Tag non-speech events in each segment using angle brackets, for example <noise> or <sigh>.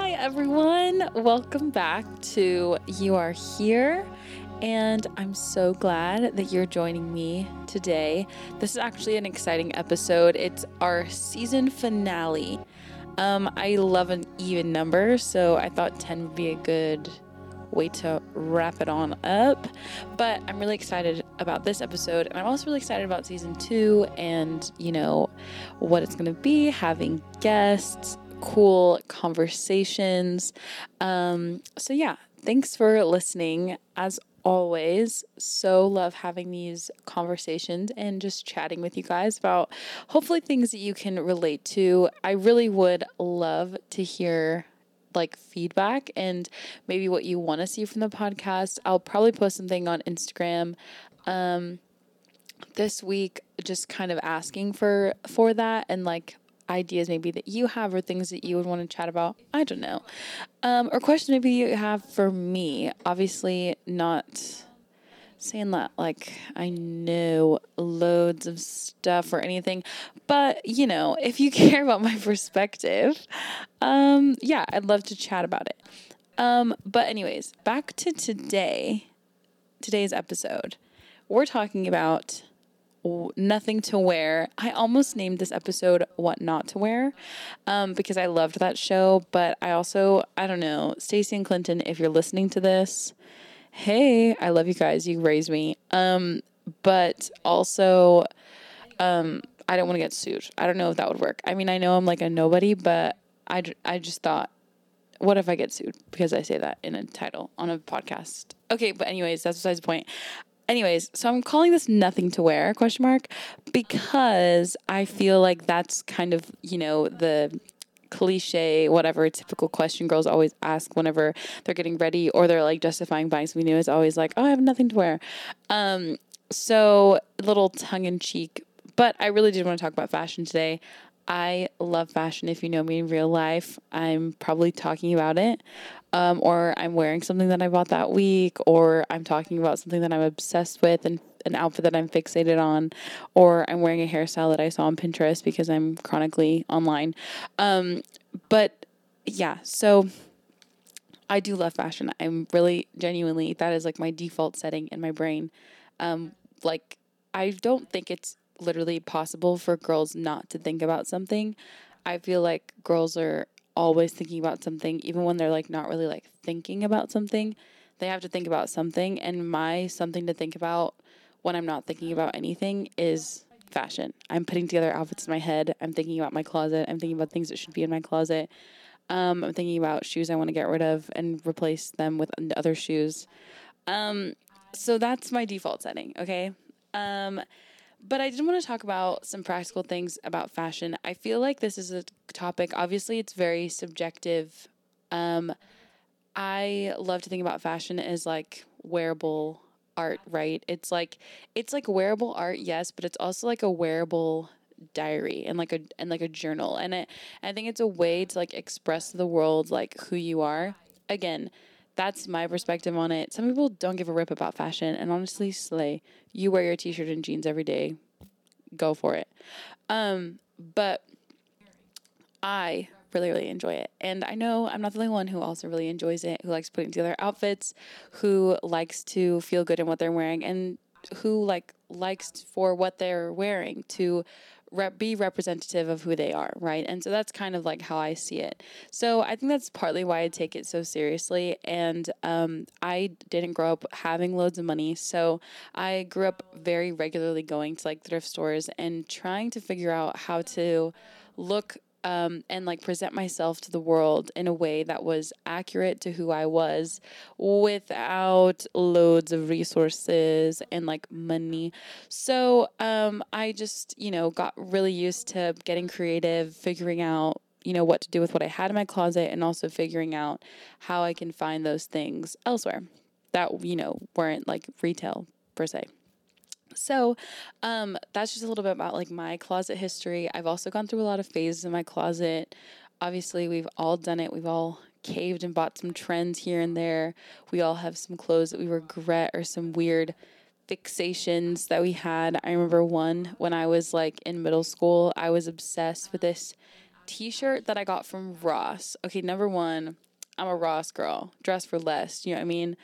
Hi, everyone. Welcome back to You Are Here. And I'm so glad that you're joining me today. This is actually an exciting episode. It's our season finale. Um, I love an even number, so I thought 10 would be a good way to wrap it on up. But I'm really excited about this episode, and I'm also really excited about season two and, you know, what it's going to be, having guests, cool conversations. Um, so, yeah, thanks for listening. As always, so love having these conversations and just chatting with you guys about hopefully things that you can relate to. I really would love to hear like feedback and maybe what you want to see from the podcast. I'll probably post something on Instagram um this week just kind of asking for for that and like ideas maybe that you have or things that you would want to chat about. I don't know. Um, or questions maybe you have for me. Obviously, not saying that like I know loads of stuff or anything, but you know, if you <laughs> care about my perspective, um, yeah, I'd love to chat about it. Um, but anyways, back to today, today's episode. We're talking about nothing to wear. I almost named this episode "What Not to Wear" um, because I loved that show. But I also, I don't know, Stacy and Clinton. If you're listening to this, hey, I love you guys. You raised me. Um, but also, um, I don't want to get sued. I don't know if that would work. I mean, I know I'm like a nobody, but I, I just thought, what if I get sued because I say that in a title on a podcast? Okay, but anyways, that's besides the point anyways, so I'm calling this nothing to wear question mark because I feel like that's kind of, you know, the cliche, whatever typical question girls always ask whenever they're getting ready or they're like justifying buying something new is always like, oh, I have nothing to wear. Um, so little tongue in cheek, but I really did want to talk about fashion today. I love fashion. If you know me in real life, I'm probably talking about it. Um, or I'm wearing something that I bought that week, or I'm talking about something that I'm obsessed with and an outfit that I'm fixated on, or I'm wearing a hairstyle that I saw on Pinterest because I'm chronically online. Um, but yeah, so I do love fashion. I'm really genuinely, that is like my default setting in my brain. Um, like, I don't think it's literally possible for girls not to think about something. I feel like girls are always thinking about something, even when they're like not really like thinking about something. They have to think about something, and my something to think about when I'm not thinking about anything is fashion. I'm putting together outfits in my head. I'm thinking about my closet. I'm thinking about things that should be in my closet. Um, I'm thinking about shoes I want to get rid of and replace them with other shoes. Um, so that's my default setting. Okay. Um, but I did want to talk about some practical things about fashion. I feel like this is a topic, obviously, it's very subjective. Um, I love to think about fashion as like wearable art, right? It's like it's like wearable art, yes, but it's also like a wearable diary and like a and like a journal. And it I think it's a way to like express the world like who you are. Again, that's my perspective on it. Some people don't give a rip about fashion, and honestly, slay. You wear your t-shirt and jeans every day, go for it. Um, but I really, really enjoy it, and I know I'm not the only one who also really enjoys it. Who likes putting together outfits, who likes to feel good in what they're wearing, and who like likes for what they're wearing to rep- be representative of who they are, right? And so that's kind of like how I see it. So I think that's partly why I take it so seriously. And um, I didn't grow up having loads of money, so I grew up very regularly going to like thrift stores and trying to figure out how to look um, and like present myself to the world in a way that was accurate to who I was without loads of resources and like money. So um, I just, you know, got really used to getting creative, figuring out you know what to do with what I had in my closet and also figuring out how I can find those things elsewhere that you know weren't like retail per se. So, um, that's just a little bit about like my closet history. I've also gone through a lot of phases in my closet. Obviously, we've all done it. We've all caved and bought some trends here and there. We all have some clothes that we regret or some weird fixations that we had. I remember one when I was like in middle school, I was obsessed with this t-shirt that I got from Ross. Okay, number 1, I'm a Ross girl. Dress for less, you know what I mean?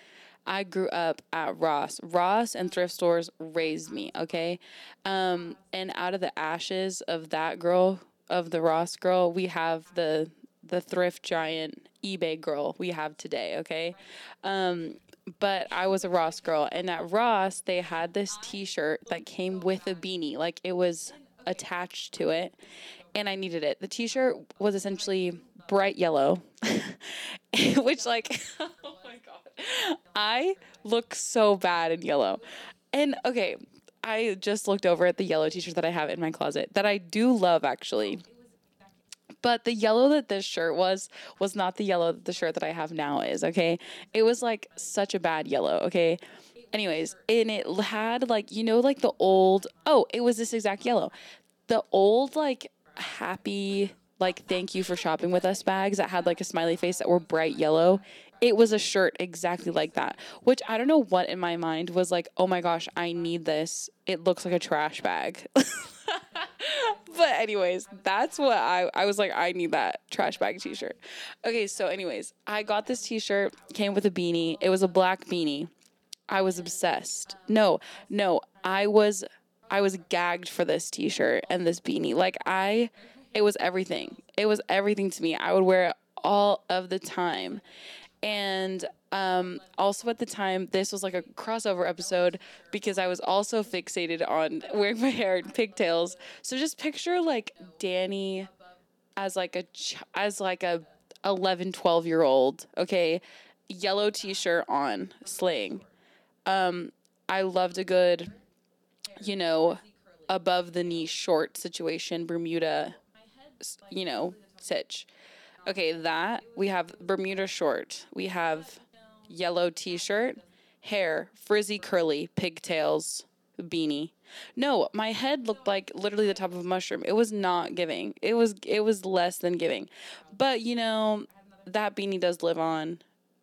I grew up at Ross. Ross and thrift stores raised me, okay? Um, and out of the ashes of that girl, of the Ross girl, we have the the thrift giant eBay girl we have today, okay? Um, but I was a Ross girl, and at Ross they had this T-shirt that came with a beanie, like it was attached to it, and I needed it. The T-shirt was essentially bright yellow, <laughs> <laughs> which like, <laughs> oh my god, I look so bad in yellow, and okay. I just looked over at the yellow t shirt that I have in my closet that I do love actually. But the yellow that this shirt was was not the yellow that the shirt that I have now is, okay? It was like such a bad yellow, okay? Anyways, and it had like, you know, like the old, oh, it was this exact yellow. The old, like, happy, like, thank you for shopping with us bags that had like a smiley face that were bright yellow. It was a shirt exactly like that, which I don't know what in my mind was like, oh my gosh, I need this. It looks like a trash bag. <laughs> but anyways, that's what I I was like I need that trash bag t-shirt. Okay, so anyways, I got this t-shirt, came with a beanie. It was a black beanie. I was obsessed. No, no, I was I was gagged for this t-shirt and this beanie. Like I it was everything. It was everything to me. I would wear it all of the time. And um, also at the time, this was like a crossover episode because I was also fixated on wearing my hair in pigtails. So just picture like Danny as like a ch- as like a 11, 12 year old. Okay, yellow t-shirt on, sling. Um, I loved a good, you know, above the knee short situation, Bermuda, you know, sitch. Okay, that we have Bermuda short. We have yellow t-shirt, hair, frizzy curly, pigtails, beanie. No, my head looked like literally the top of a mushroom. It was not giving. It was it was less than giving. But you know, that beanie does live on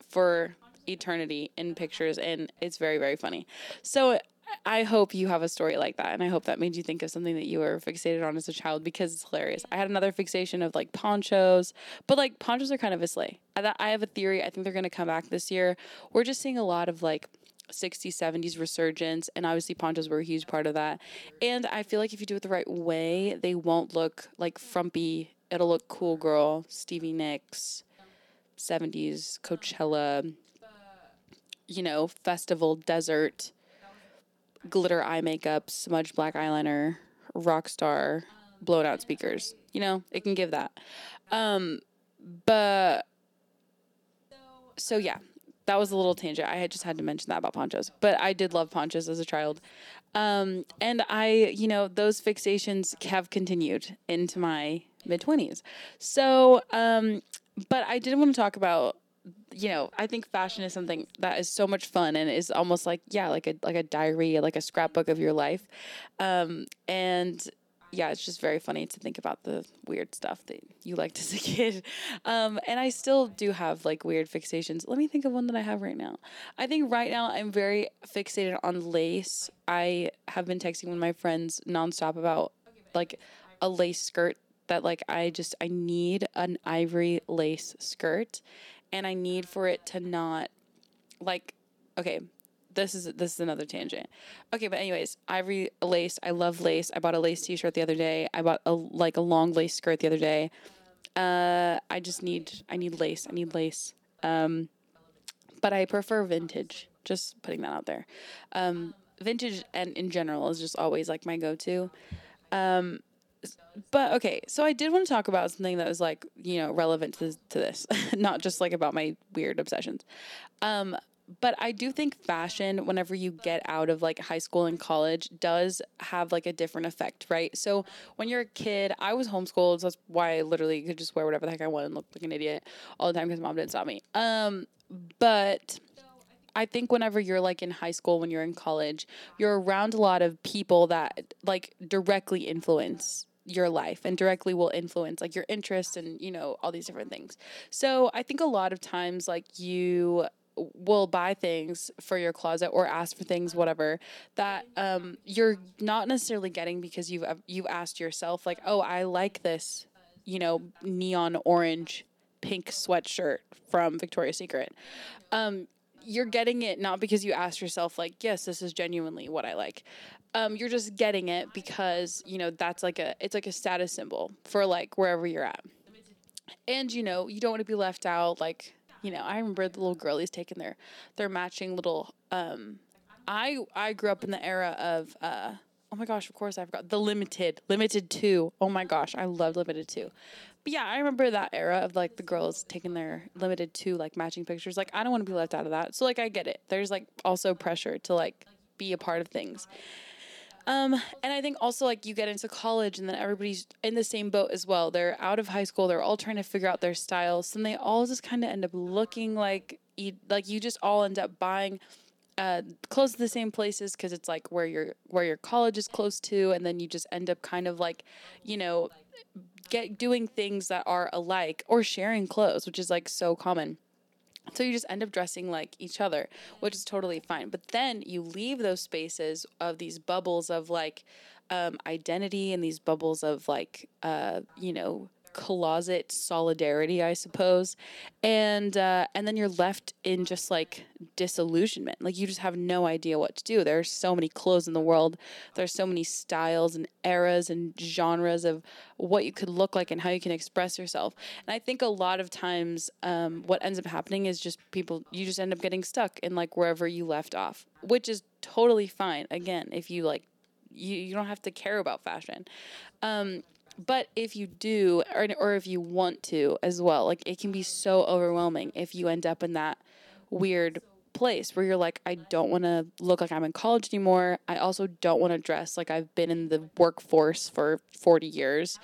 for eternity in pictures and it's very very funny. So I hope you have a story like that, and I hope that made you think of something that you were fixated on as a child because it's hilarious. I had another fixation of like ponchos, but like ponchos are kind of a slay. I, I have a theory. I think they're going to come back this year. We're just seeing a lot of like 60s, 70s resurgence, and obviously ponchos were a huge part of that. And I feel like if you do it the right way, they won't look like frumpy. It'll look cool, girl. Stevie Nicks, 70s Coachella, you know, festival desert glitter eye makeup, smudged black eyeliner, rock star, blown out speakers. You know, it can give that. Um, but so yeah, that was a little tangent. I had just had to mention that about ponchos, but I did love ponchos as a child. Um, and I, you know, those fixations have continued into my mid 20s. So, um, but I did want to talk about you know, I think fashion is something that is so much fun and is almost like yeah, like a like a diary, like a scrapbook of your life. Um, and yeah, it's just very funny to think about the weird stuff that you liked as a <laughs> kid. Um, and I still do have like weird fixations. Let me think of one that I have right now. I think right now I'm very fixated on lace. I have been texting with my friends nonstop about like a lace skirt that like I just I need an ivory lace skirt and I need for it to not like okay, this is this is another tangent. Okay, but anyways, ivory lace. I love lace. I bought a lace t-shirt the other day. I bought a like a long lace skirt the other day. Uh, I just need I need lace. I need lace. Um, but I prefer vintage. Just putting that out there. Um, vintage and in general is just always like my go-to. Um, but okay, so I did want to talk about something that was like you know relevant to this, to this, <laughs> not just like about my weird obsessions. Um, but I do think fashion, whenever you get out of like high school and college, does have like a different effect, right? So when you're a kid, I was homeschooled, so that's why I literally could just wear whatever the heck I wanted and look like an idiot all the time because mom didn't stop me. Um, but I think whenever you're like in high school, when you're in college, you're around a lot of people that like directly influence your life and directly will influence like your interests and you know all these different things so i think a lot of times like you will buy things for your closet or ask for things whatever that um, you're not necessarily getting because you've you've asked yourself like oh i like this you know, neon orange pink sweatshirt from Victoria's Secret. Um, you're getting it not because you asked yourself like, yes, this is genuinely what I like. Um, you're just getting it because you know that's like a it's like a status symbol for like wherever you're at, and you know you don't want to be left out. Like you know, I remember the little girlies taking their their matching little. Um, I I grew up in the era of. Uh, oh my gosh, of course I forgot the limited Limited Too. Oh my gosh, I loved Limited Too. But yeah, I remember that era of like the girls taking their Limited Too like matching pictures. Like I don't want to be left out of that. So like I get it. There's like also pressure to like be a part of things. Um, and I think also like you get into college and then everybody's in the same boat as well. They're out of high school. They're all trying to figure out their styles, and they all just kind of end up looking like you, like you just all end up buying uh, close to the same places because it's like where your where your college is close to, and then you just end up kind of like, you know, get doing things that are alike or sharing clothes, which is like so common. So you just end up dressing like each other, which is totally fine. But then you leave those spaces of these bubbles of like um, identity and these bubbles of like, uh, you know, closet solidarity, I suppose, and uh, and then you're left in just like disillusionment. Like you just have no idea what to do. There's so many clothes in the world. There's so many styles and eras and genres of what you could look like and how you can express yourself. And I think a lot of times, um, what ends up happening is just people you just end up getting stuck in like wherever you left off, which is totally fine. Again, if you like you, you don't have to care about fashion. Um, but if you do or, or if you want to as well like it can be so overwhelming if you end up in that weird place where you're like i don't want to look like i'm in college anymore. I also don't want to dress like i've been in the workforce for 40 years.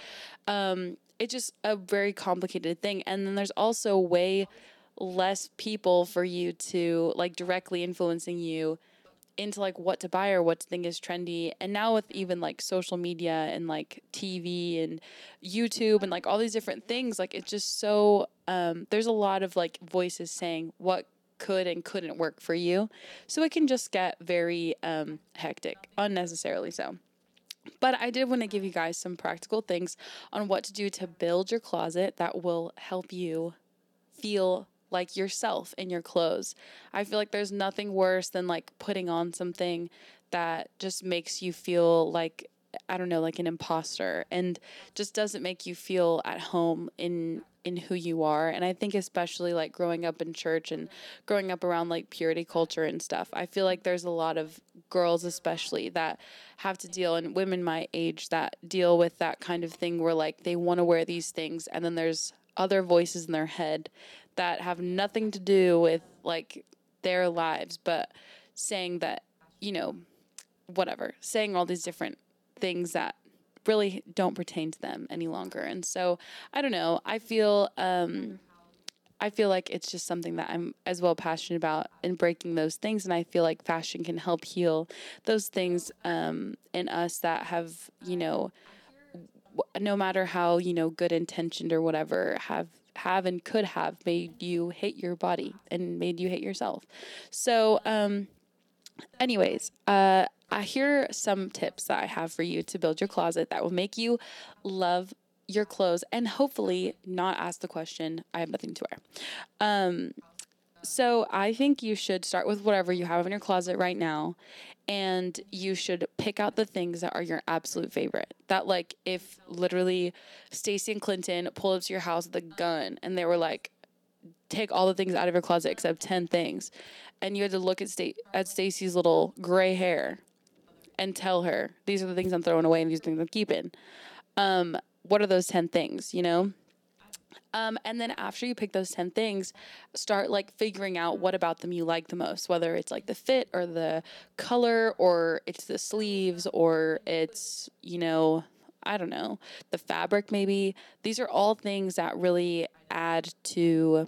Um, it's just a very complicated thing. And then there's also way less people for you to like directly influencing you into like what to buy or what to think is trendy. And now with even like social media and like TV and YouTube and like all these different things, like it's just so um, there's a lot of like voices saying what could and couldn't work for you. So it can just get very um, hectic, unnecessarily so. But I did want to give you guys some practical things on what to do to build your closet that will help you feel like yourself in your clothes. I feel like there's nothing worse than like putting on something that just makes you feel like I don't know, like an imposter and just doesn't make you feel at home in in who you are. And I think especially like growing up in church and growing up around like purity culture and stuff. I feel like there's a lot of girls especially that have to deal and women my age that deal with that kind of thing where like they want to wear these things and then there's other voices in their head that have nothing to do with like their lives, but saying that, you know, whatever, saying all these different things that really don't pertain to them any longer. And so I don't know. I feel um I feel like it's just something that I'm as well passionate about in breaking those things. And I feel like fashion can help heal those things um, in us that have, you know, no matter how, you know, good intentioned or whatever, have have and could have made you hate your body and made you hate yourself. So, um, anyways, uh, I hear some tips that I have for you to build your closet that will make you love your clothes and hopefully not ask the question, I have nothing to wear. Um, so I think you should start with whatever you have in your closet right now and you should pick out the things that are your absolute favorite. That like if literally Stacy and Clinton pulled up to your house with a gun and they were like take all the things out of your closet except 10 things and you had to look at Sta- at Stacy's little gray hair and tell her these are the things I'm throwing away and these things I'm keeping. Um, what are those 10 things, you know? Um, and then after you pick those 10 things, start like figuring out what about them you like the most, whether it's like the fit or the color or it's the sleeves or it's, you know, I don't know, the fabric maybe. These are all things that really add to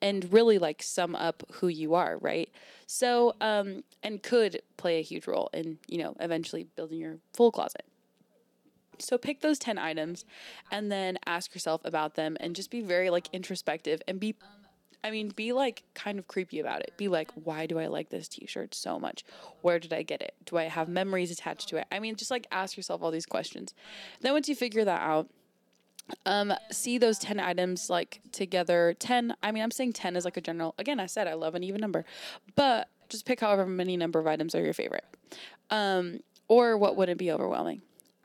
and really like sum up who you are, right? So, um, and could play a huge role in, you know, eventually building your full closet. So pick those 10 items and then ask yourself about them and just be very like introspective and be I mean, be like kind of creepy about it. Be like, why do I like this t shirt so much? Where did I get it? Do I have memories attached to it? I mean, just like ask yourself all these questions. Then once you figure that out, um, see those 10 items like together 10 i mean i'm saying 10 is like a general again i said i love an even number but just pick however many number of items are your favorite um, or what wouldn't be overwhelming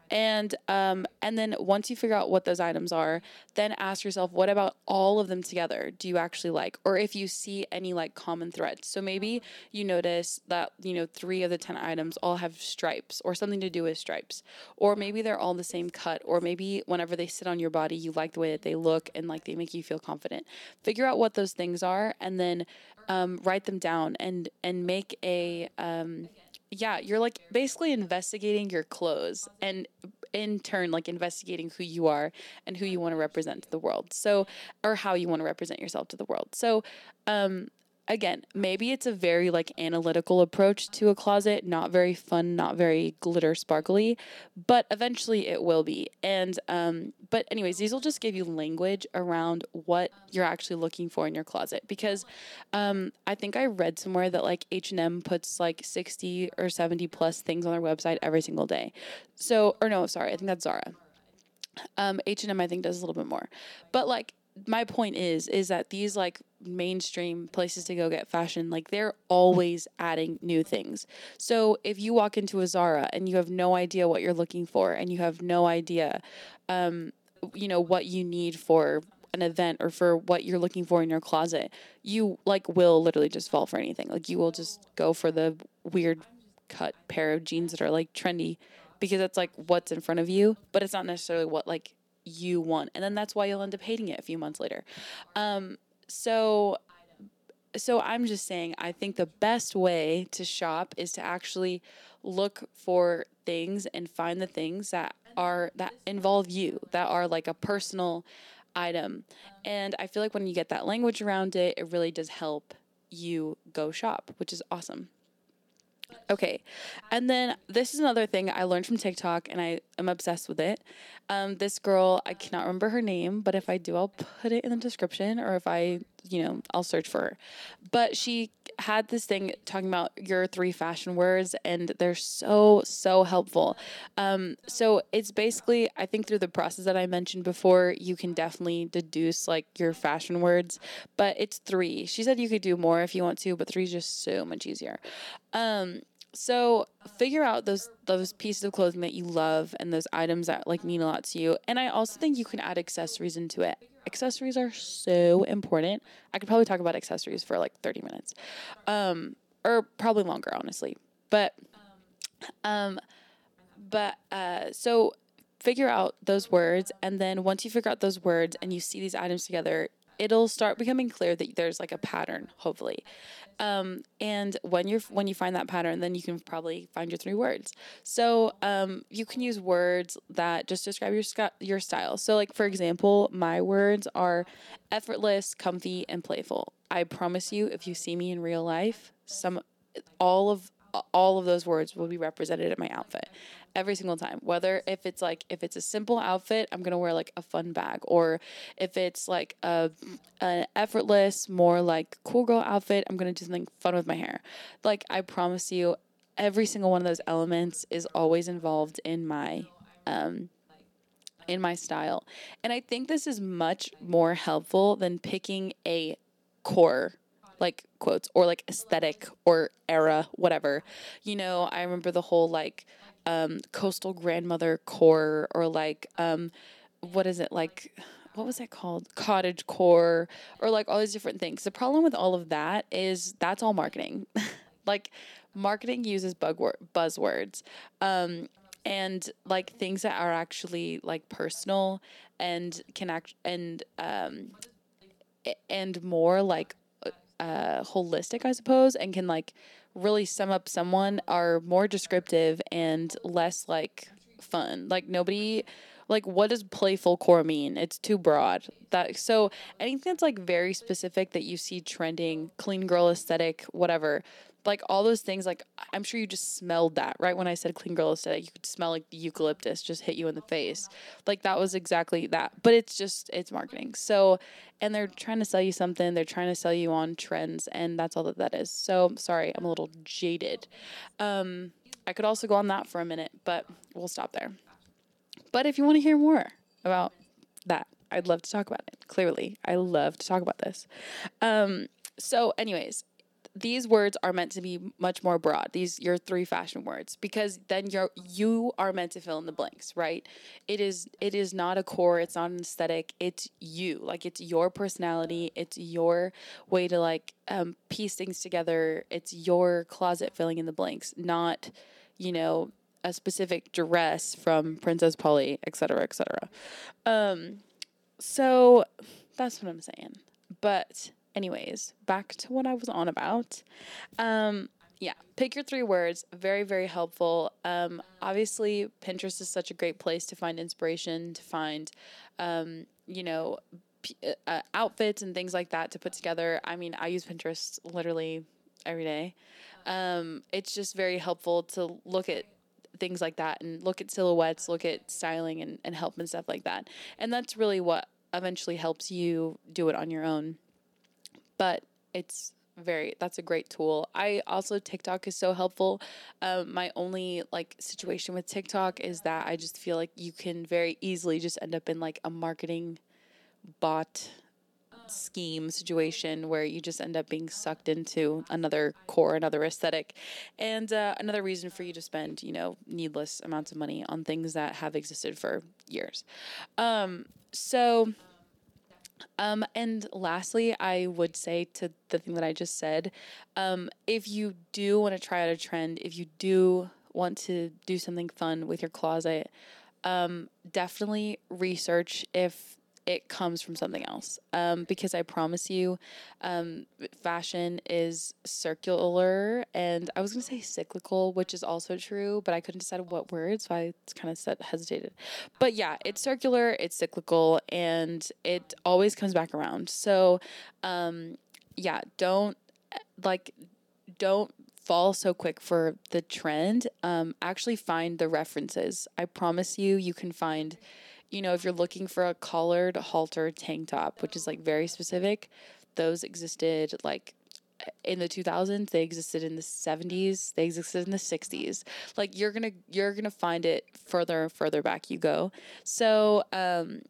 and um, and then once you figure out what those items are, then ask yourself, what about all of them together? Do you actually like, or if you see any like common threads? So maybe you notice that you know three of the ten items all have stripes or something to do with stripes, or maybe they're all the same cut, or maybe whenever they sit on your body, you like the way that they look and like they make you feel confident. Figure out what those things are, and then um, write them down and and make a um, yeah, you're like basically investigating your clothes and in turn like investigating who you are and who you want to represent to the world. So or how you want to represent yourself to the world. So um again, maybe it's a very like analytical approach to a closet, not very fun, not very glitter sparkly, but eventually it will be. And um but anyways, these will just give you language around what you're actually looking for in your closet because um I think I read somewhere that like H&M puts like 60 or 70 plus things on their website every single day. So or no, sorry, I think that's Zara. Um H&M I think does a little bit more. But like my point is is that these like mainstream places to go get fashion like they're always adding new things. So if you walk into a zara and you have no idea what you're looking for and you have no idea um, you know what you need for an event or for what you're looking for in your closet you like will literally just fall for anything. Like you will just go for the weird cut pair of jeans that are like trendy because it's like what's in front of you but it's not necessarily what like you want and then that's why you'll end up hating it a few months later um, so so I'm just saying I think the best way to shop is to actually look for things and find the things that are that involve you, that are like a personal item. And I feel like when you get that language around it, it really does help you go shop, which is awesome. Okay. And then this is another thing I learned from TikTok and I am obsessed with it. Um, this girl, I cannot remember her name, but if I do, I'll put it in the description or if I, you know, I'll search for her. But she had this thing talking about your three fashion words and they're so, so helpful. Um, so it's basically, I think through the process that I mentioned before, you can definitely deduce like your fashion words, but it's three. She said you could do more if you want to, but three is just so much easier. Um, so figure out those those pieces of clothing that you love and those items that like mean a lot to you. And I also think you can add accessories into it. Accessories are so important. I could probably talk about accessories for like 30 minutes. Um or probably longer honestly. But um but uh so figure out those words and then once you figure out those words and you see these items together it'll start becoming clear that there's like a pattern hopefully. Um, and when you're when you find that pattern then you can probably find your three words. So um, you can use words that just describe your your style. So like for example my words are effortless comfy and playful. I promise you if you see me in real life some all of all of those words will be represented in my outfit every single time. Whether if it's like if it's a simple outfit, I'm gonna wear like a fun bag, or if it's like a an effortless, more like cool girl outfit, I'm gonna do something fun with my hair. Like I promise you, every single one of those elements is always involved in my um in my style. And I think this is much more helpful than picking a core like quotes or like aesthetic or era, whatever. You know, I remember the whole like um, coastal grandmother core or like um, what is it like what was that called? Cottage core or like all these different things. The problem with all of that is that's all marketing. <laughs> Like marketing uses buzzwords. Um, and like things that are actually like personal and can act and um, and more like uh, holistic i suppose and can like really sum up someone are more descriptive and less like fun. Like nobody like what does playful core mean? It's too broad. That so anything that's like very specific that you see trending, clean girl aesthetic, whatever. Like all those things, like I'm sure you just smelled that, right? When I said clean girl aesthetic, you could smell like the eucalyptus just hit you in the face. Like that was exactly that. But it's just it's marketing. So and they're trying to sell you something, they're trying to sell you on trends, and that's all that that is. So sorry, I'm a little jaded. Um, I could also go on that for a minute, but we'll stop there. But if you want to hear more about that. I'd love to talk about it. Clearly, I love to talk about this. Um, so, anyways, these words are meant to be much more broad. These your three fashion words because then you're you are meant to fill in the blanks, right? It is it is not a core, it's not an aesthetic, it's you. Like it's your personality, it's your way to like um, piece things together. It's your closet filling in the blanks, not you know a specific dress from Princess Polly, etc., etc. Um, so that's what I'm saying. But anyways, back to what I was on about. Um, yeah, pick your three words. Very, very helpful. Um, obviously, Pinterest is such a great place to find inspiration, to find, um, you know, p- uh, outfits and things like that to put together. I mean, I use Pinterest literally every day. Um, it's just very helpful to look at things like that and look at silhouettes, look at styling and, and help and stuff like that. And that's really what eventually helps you do it on your own but it's very that's a great tool. I also tiktok is so helpful. Um, my only like situation with tiktok is that i just feel like you can very easily just end up in like a marketing bot scheme situation where you just end up being sucked into another core another aesthetic. And uh, another reason for you to spend you know needless amounts of money on things that have existed for years. Um, so um, and lastly, I would say to the thing that I just said, um, if you do want to try out a trend, if you do want to do something fun with your closet, um, definitely research if it comes from something else. Um, because I promise you, um, fashion is circular and I was going to say cyclical, which is also true, but I couldn't decide what word, so I kind of hesitated. But yeah, it's circular, it's cyclical, and it always comes back around. So, um, yeah, don't like, don't fall so quick for the trend. Um, actually find the references. I promise you, you can find you know, if you're looking for a collared halter tank top, which is like very specific, those existed like in the 2000s they existed in the 70s they existed in the 60s like you're gonna you're gonna find it further and further back you go. So um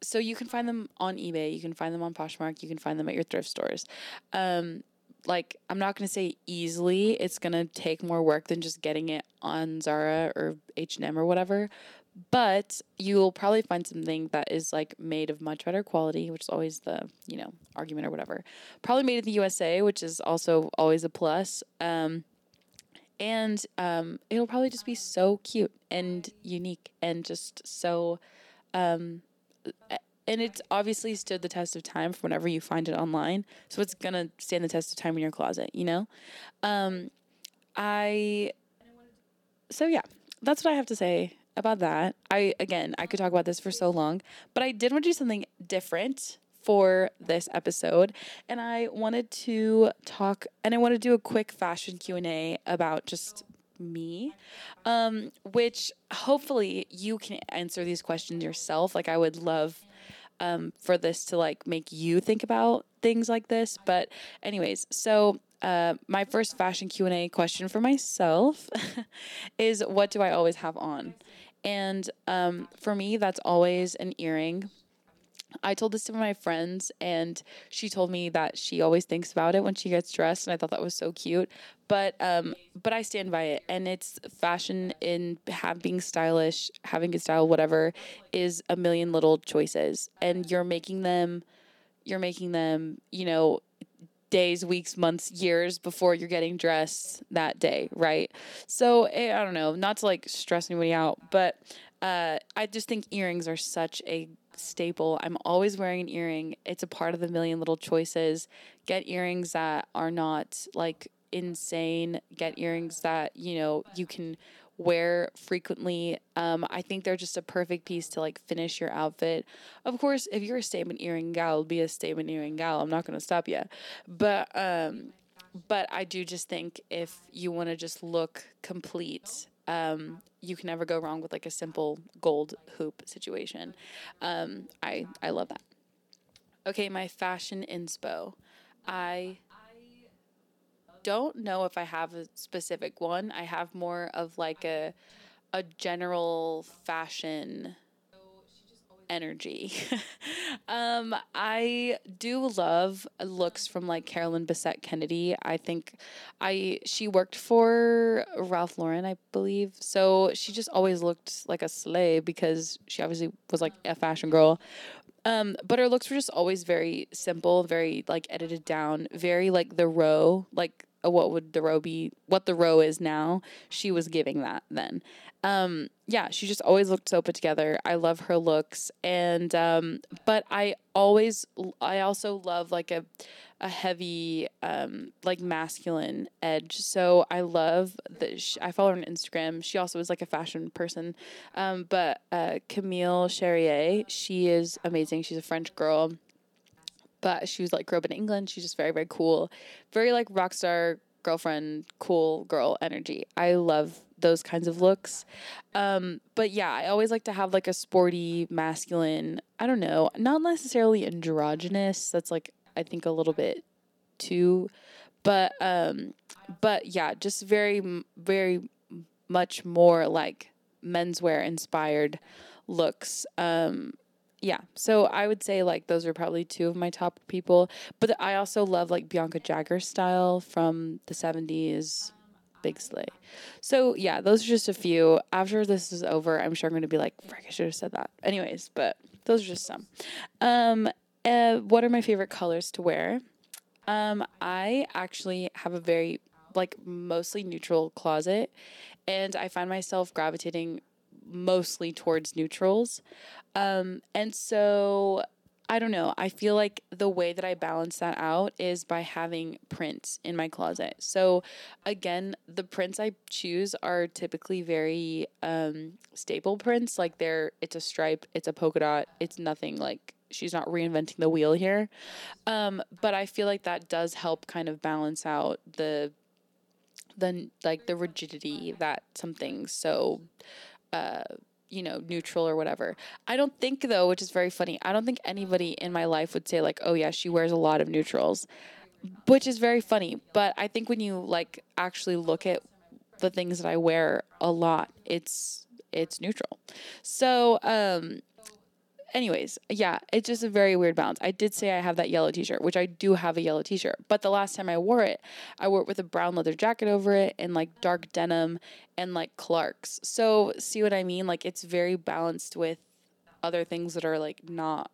so you can find them on ebay you can find them on poshmark you can find them at your thrift stores. Um like i'm not gonna say easily it's gonna take more work than just getting it on zara or h&m or whatever but you'll probably find something that is like made of much better quality, which is always the you know argument or whatever. Probably made in the USA, which is also always a plus. Um, and um, it'll probably just be so cute and unique and just so. Um, and it's obviously stood the test of time from whenever you find it online, so it's gonna stand the test of time in your closet. You know, um, I. So yeah, that's what I have to say about that. I again, I could talk about this for so long, but I did want to do something different for this episode and I wanted to talk and I want to do a quick fashion Q&A about just me um which hopefully you can answer these questions yourself like I would love um, for this to like make you think about things like this. But anyways, so uh, my first fashion Q and A question for myself <laughs> is, what do I always have on? And um, for me, that's always an earring. I told this to my friends, and she told me that she always thinks about it when she gets dressed, and I thought that was so cute. But um, but I stand by it, and it's fashion in have being stylish, having good style, whatever, is a million little choices, and you're making them, you're making them, you know, days, weeks, months, years before you're getting dressed that day, right? So eh, I don't know, not to like stress anybody out, but uh, I just think earrings are such a staple. I'm always wearing an earring. It's a part of the million little choices. Get earrings that are not like insane. Get earrings that, you know, you can wear frequently. Um, I think they're just a perfect piece to like finish your outfit. Of course, if you're a statement earring gal, be a statement earring gal. I'm not gonna stop you, but um, but I do just think if you want to just look complete. Um, you can never go wrong with like a simple gold hoop situation. Um, I I love that. Okay, my fashion inspo. I don't know if I have a specific one. I have more of like a a general fashion energy. <laughs> um, I do love looks from like Carolyn Bessette Kennedy. I think I she worked for Ralph Lauren, I believe. So she just always looked like a slave because she obviously was like a fashion girl. Um, but her looks were just always very simple, very like edited down, very like the row, like uh, what would the row be what the row is now she was giving that then um yeah she just always looked so put together. I love her looks. And um but i always i also love like a a heavy um like masculine edge. So i love that sh- i follow her on instagram. She also is like a fashion person. Um but uh camille charrier she is amazing. She's a french girl. But she was like grew up in England. She's just very, very cool. Very like rock star girlfriend, cool girl energy. I love those kinds of looks. Um, but yeah, I always like to have like a sporty, masculine, I don't know, not necessarily androgynous. That's like I think a little bit too but um but yeah, just very very much more like menswear inspired looks. Um yeah. So I would say like those are probably two of my top people. But I also love like Bianca Jagger style from the 70s. Big Slay. So yeah, those are just a few. After this is over, I'm sure I'm going to be like, frick, I should have said that. Anyways, but those are just some. Um, uh, what are my favorite colors to wear? Um, I actually have a very like mostly neutral closet, and I find myself gravitating mostly towards neutrals. Um, and so I don't know. I feel like the way that I balance that out is by having prints in my closet. So, again, the prints I choose are typically very um, staple prints. Like they're, it's a stripe, it's a polka dot, it's nothing like she's not reinventing the wheel here. Um, but I feel like that does help kind of balance out the, the like the rigidity that something's so uh, you know, neutral or whatever. I don't think though, which is very funny. I don't think anybody in my life would say like, "Oh yeah, she wears a lot of neutrals." Which is very funny, but I think when you like actually look at the things that I wear a lot, it's it's neutral. So, um anyways, yeah, it's just a very weird balance. I did say I have that yellow t-shirt, which I do have a yellow t-shirt, but the last time I wore it, I wore it with a brown leather jacket over it and like dark denim and like Clarks. So, see what I mean? Like it's very balanced with other things that are like not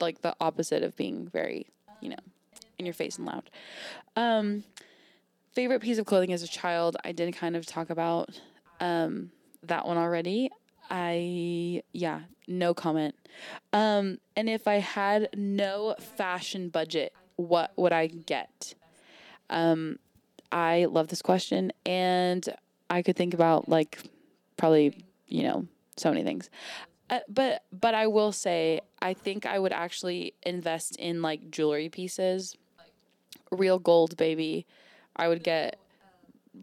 like the opposite of being very, you know, in your face and loud. Um favorite piece of clothing as a child, I did kind of talk about um that one already. I yeah, no comment. Um, and if I had no fashion budget, what would I get? Um, I love this question, and I could think about like probably you know so many things. Uh, but but I will say I think I would actually invest in like jewelry pieces, real gold, baby. I would get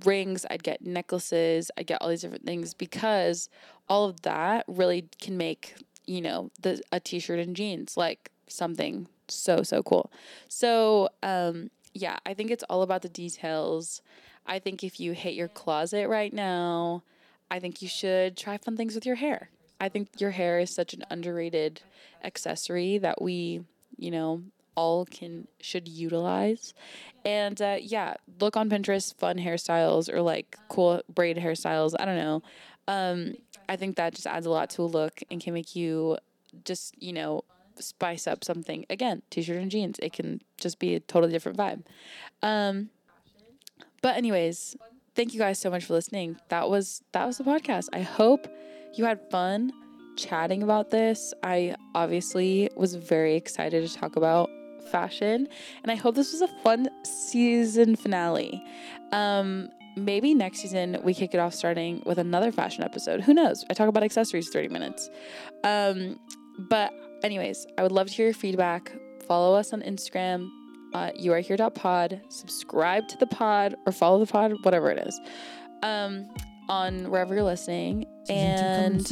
rings, I'd get necklaces, I'd get all these different things because all of that really can make, you know, the a t-shirt and jeans like something so so cool. So, um yeah, I think it's all about the details. I think if you hit your closet right now, I think you should try fun things with your hair. I think your hair is such an underrated accessory that we, you know, all can should utilize. And uh, yeah, look on Pinterest, fun hairstyles or like cool braid hairstyles. I don't know. Um, I think that just adds a lot to a look and can make you just you know spice up something. Again, t-shirt and jeans. It can just be a totally different vibe. Um, but anyways, thank you guys so much for listening. That was that was the podcast. I hope you had fun chatting about this. I obviously was very excited to talk about fashion. And I hope this was a fun season finale. Um, maybe next season we kick it off starting with another fashion episode. Who knows? I talk about accessories 30 minutes. Um, but, anyways, I would love to hear your feedback. Follow us on Instagram. Uh, you are here.pod. Subscribe to the pod or follow the pod, whatever it is, um, on wherever you're listening. And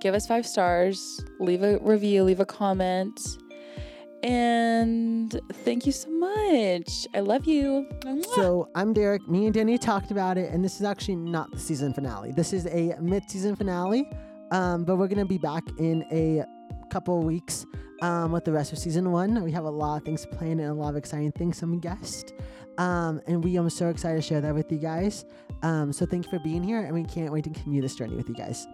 give us five stars. Leave a review, leave a comment. And thank you so much. I love you. So I'm Derek. Me and Danny talked about it, and this is actually not the season finale. This is a mid-season finale, um, but we're gonna be back in a couple weeks um, with the rest of season one. We have a lot of things planned and a lot of exciting things, some guests. Um, and we are so excited to share that with you guys. Um, so thank you for being here, and we can't wait to continue this journey with you guys.